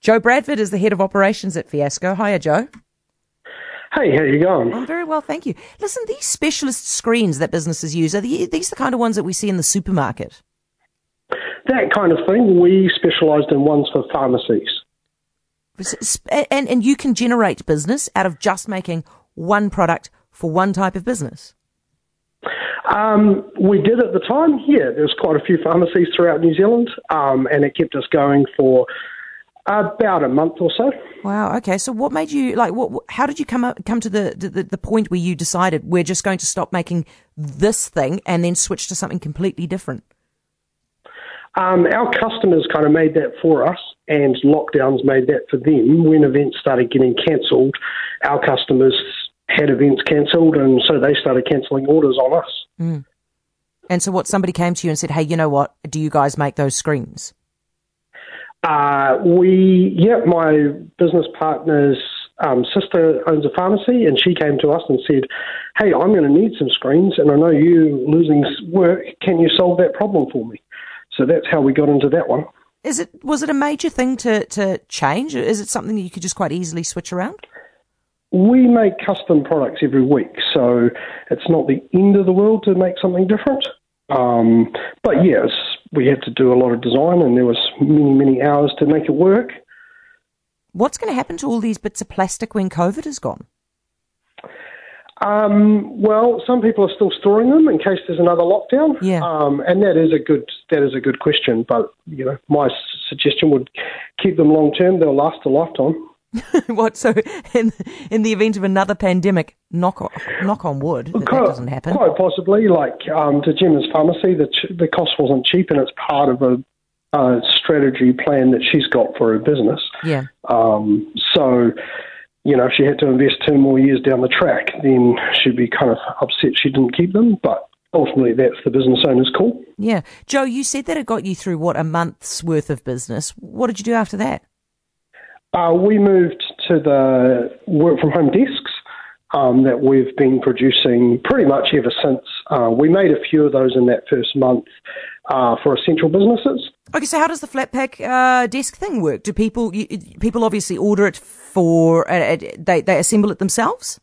Joe Bradford is the head of operations at Fiasco. Hiya, Joe. Hey, how you going? I'm very well, thank you. Listen, these specialist screens that businesses use, are these the kind of ones that we see in the supermarket? That kind of thing. We specialised in ones for pharmacies. And, and you can generate business out of just making one product for one type of business? Um, we did at the time, yeah. There's quite a few pharmacies throughout New Zealand, um, and it kept us going for about a month or so. Wow. Okay. So, what made you like? What? How did you come up, come to the, the the point where you decided we're just going to stop making this thing and then switch to something completely different? Um, our customers kind of made that for us, and lockdowns made that for them. When events started getting cancelled, our customers had events cancelled, and so they started cancelling orders on us. Mm. And so, what somebody came to you and said, "Hey, you know what? Do you guys make those screens?" Uh, we, yeah, my business partner's um, sister owns a pharmacy, and she came to us and said, "Hey, I'm going to need some screens, and I know you losing work. Can you solve that problem for me?" So that's how we got into that one. Is it was it a major thing to to change? Is it something that you could just quite easily switch around? We make custom products every week, so it's not the end of the world to make something different. Um, but yes, we had to do a lot of design, and there was many, many hours to make it work. What's going to happen to all these bits of plastic when COVID is gone? Um, well, some people are still storing them in case there's another lockdown. Yeah. Um, and that is a good that is a good question. But you know, my suggestion would keep them long term. They'll last a lifetime. what? So, in in the event of another pandemic, knock on, knock on wood that, quite, that doesn't happen. Quite possibly, like um, to Gemma's pharmacy, the ch- the cost wasn't cheap, and it's part of a, a strategy plan that she's got for her business. Yeah. Um, so, you know, if she had to invest two more years down the track, then she'd be kind of upset she didn't keep them. But ultimately, that's the business owner's call. Yeah, Joe, you said that it got you through what a month's worth of business. What did you do after that? Uh, we moved to the work from home desks um, that we've been producing pretty much ever since. Uh, we made a few of those in that first month uh, for essential businesses. Okay, so how does the flat pack uh, desk thing work? Do people you, people obviously order it for uh, uh, they they assemble it themselves?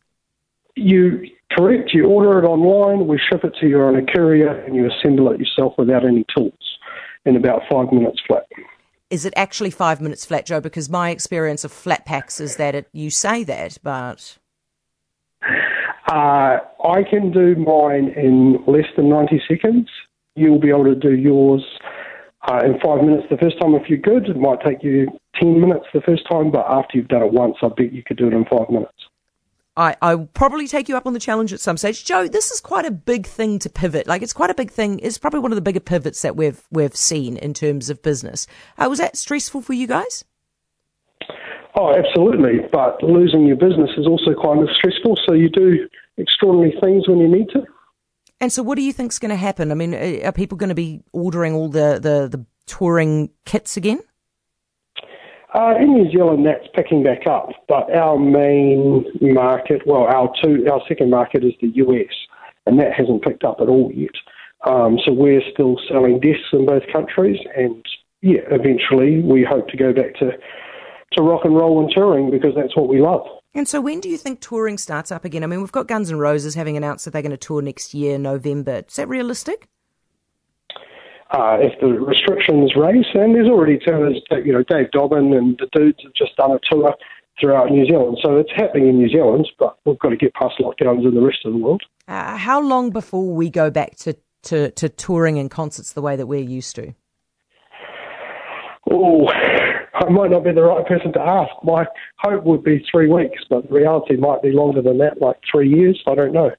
You correct. You order it online. We ship it to you on a courier, and you assemble it yourself without any tools in about five minutes flat is it actually five minutes flat, Joe? Because my experience of flat packs is that it, you say that, but. Uh, I can do mine in less than 90 seconds. You'll be able to do yours uh, in five minutes the first time if you're good. It might take you 10 minutes the first time, but after you've done it once, I bet you could do it in five minutes. I, I will probably take you up on the challenge at some stage. Joe, this is quite a big thing to pivot. Like it's quite a big thing. It's probably one of the bigger pivots that we've we've seen in terms of business. Uh, was that stressful for you guys? Oh, absolutely. But losing your business is also kind of stressful. So you do extraordinary things when you need to. And so, what do you think is going to happen? I mean, are people going to be ordering all the, the, the touring kits again? Uh, in New Zealand, that's picking back up, but our main market, well, our two, our second market is the US, and that hasn't picked up at all yet. Um, so we're still selling desks in both countries, and yeah, eventually we hope to go back to to rock and roll and touring because that's what we love. And so, when do you think touring starts up again? I mean, we've got Guns N' Roses having announced that they're going to tour next year, November. Is that realistic? Uh, if the restrictions raise. And there's already tours, you know, Dave Dobbyn and the dudes have just done a tour throughout New Zealand. So it's happening in New Zealand, but we've got to get past lockdowns in the rest of the world. Uh, how long before we go back to, to, to touring and concerts the way that we're used to? Oh, I might not be the right person to ask. My hope would be three weeks, but the reality might be longer than that, like three years. I don't know.